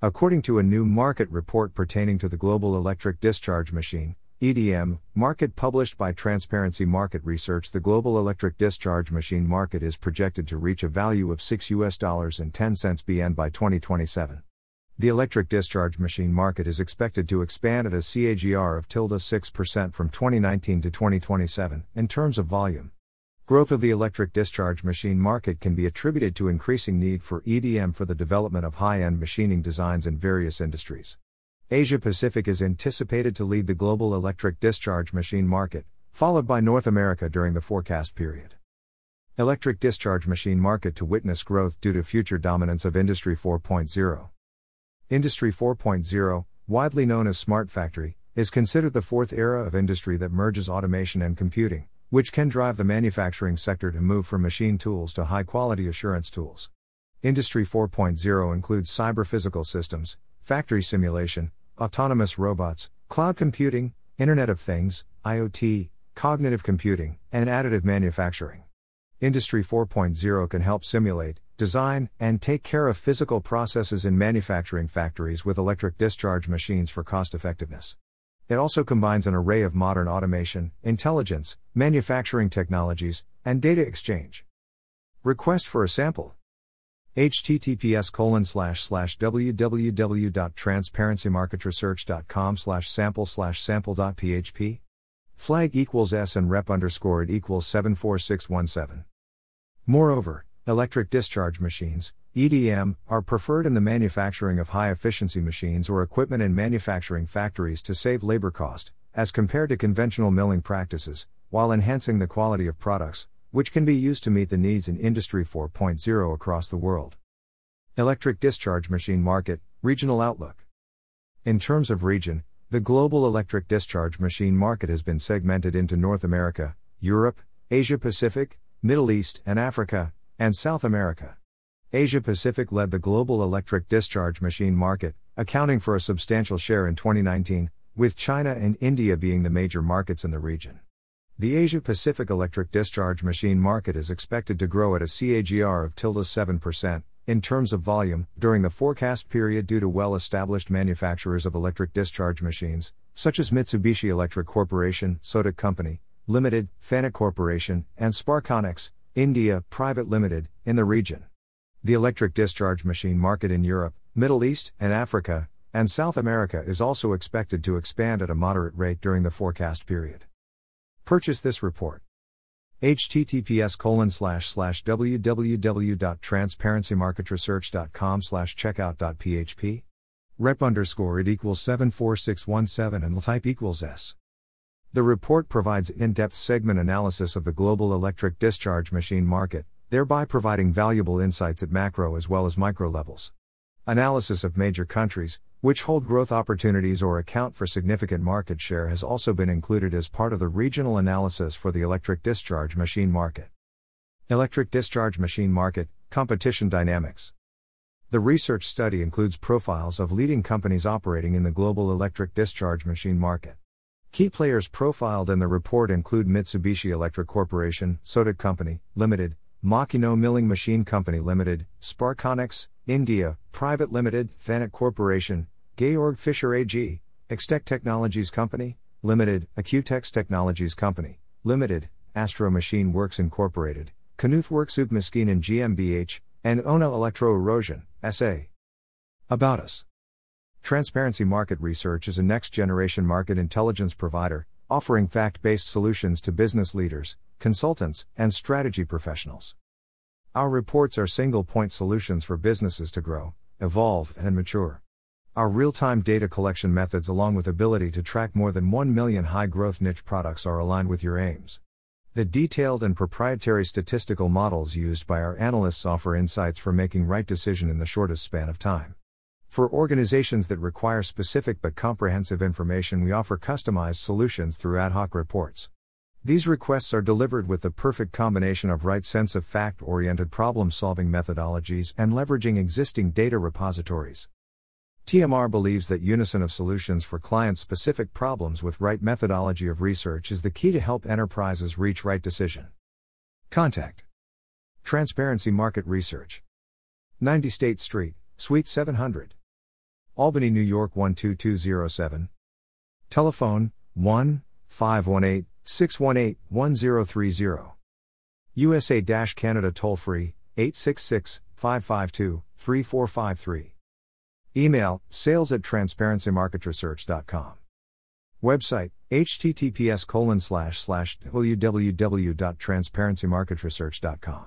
According to a new market report pertaining to the global electric discharge machine, EDM, market published by Transparency Market Research, the global electric discharge machine market is projected to reach a value of 6 US dollars and 10 cents BN by 2027. The electric discharge machine market is expected to expand at a CAGR of tilde 6% from 2019 to 2027 in terms of volume. Growth of the electric discharge machine market can be attributed to increasing need for EDM for the development of high-end machining designs in various industries. Asia Pacific is anticipated to lead the global electric discharge machine market, followed by North America during the forecast period. Electric discharge machine market to witness growth due to future dominance of Industry 4.0. Industry 4.0, widely known as Smart Factory, is considered the fourth era of industry that merges automation and computing, which can drive the manufacturing sector to move from machine tools to high quality assurance tools. Industry 4.0 includes cyber physical systems, factory simulation, autonomous robots, cloud computing, Internet of Things, IoT, cognitive computing, and additive manufacturing. Industry 4.0 can help simulate, design, and take care of physical processes in manufacturing factories with electric discharge machines for cost effectiveness. It also combines an array of modern automation, intelligence, manufacturing technologies, and data exchange. Request for a sample. Https colon slash slash www.transparencymarketresearch.com slash sample slash sample.php flag equals s and rep underscore it equals 74617 moreover electric discharge machines edm are preferred in the manufacturing of high efficiency machines or equipment in manufacturing factories to save labor cost as compared to conventional milling practices while enhancing the quality of products which can be used to meet the needs in Industry 4.0 across the world. Electric discharge machine market, regional outlook. In terms of region, the global electric discharge machine market has been segmented into North America, Europe, Asia Pacific, Middle East and Africa, and South America. Asia Pacific led the global electric discharge machine market, accounting for a substantial share in 2019, with China and India being the major markets in the region. The Asia Pacific electric discharge machine market is expected to grow at a CAGR of tilde 7%, in terms of volume, during the forecast period due to well established manufacturers of electric discharge machines, such as Mitsubishi Electric Corporation, Sodick Company, Limited, Fanuc Corporation, and Sparkonix, India, Private Limited, in the region. The electric discharge machine market in Europe, Middle East, and Africa, and South America is also expected to expand at a moderate rate during the forecast period. Purchase this report. https colon www.transparencymarketresearch.com checkout.php rep underscore it equals 74617 and type equals s. The report provides in-depth segment analysis of the global electric discharge machine market, thereby providing valuable insights at macro as well as micro levels. Analysis of major countries, which hold growth opportunities or account for significant market share, has also been included as part of the regional analysis for the electric discharge machine market. Electric discharge machine market, competition dynamics. The research study includes profiles of leading companies operating in the global electric discharge machine market. Key players profiled in the report include Mitsubishi Electric Corporation, Sodick Company, Limited, Makino Milling Machine Company Limited, Sparkonix, India, Private Limited, Fanuc Corporation, Georg Fischer AG, Extec Technologies Company, Limited, Accutex Technologies Company, Limited, Astro Machine Works Incorporated, Knuthwerk Maskinen GmbH, and Ona Electro Erosion, SA. About us. Transparency Market Research is a next generation market intelligence provider, offering fact based solutions to business leaders, consultants, and strategy professionals. Our reports are single point solutions for businesses to grow, evolve, and mature. Our real time data collection methods, along with ability to track more than 1 million high growth niche products, are aligned with your aims. The detailed and proprietary statistical models used by our analysts offer insights for making right decision in the shortest span of time. For organizations that require specific but comprehensive information, we offer customized solutions through ad hoc reports. These requests are delivered with the perfect combination of right sense of fact oriented problem solving methodologies and leveraging existing data repositories. TMR believes that unison of solutions for client specific problems with right methodology of research is the key to help enterprises reach right decision. Contact Transparency Market Research 90 State Street, Suite 700. Albany, New York 12207. Telephone 1 518 618 1030. USA Canada toll free 866 552 3453. Email sales at transparencymarketresearch.com. Website https colon slash slash www.transparencymarketresearch.com.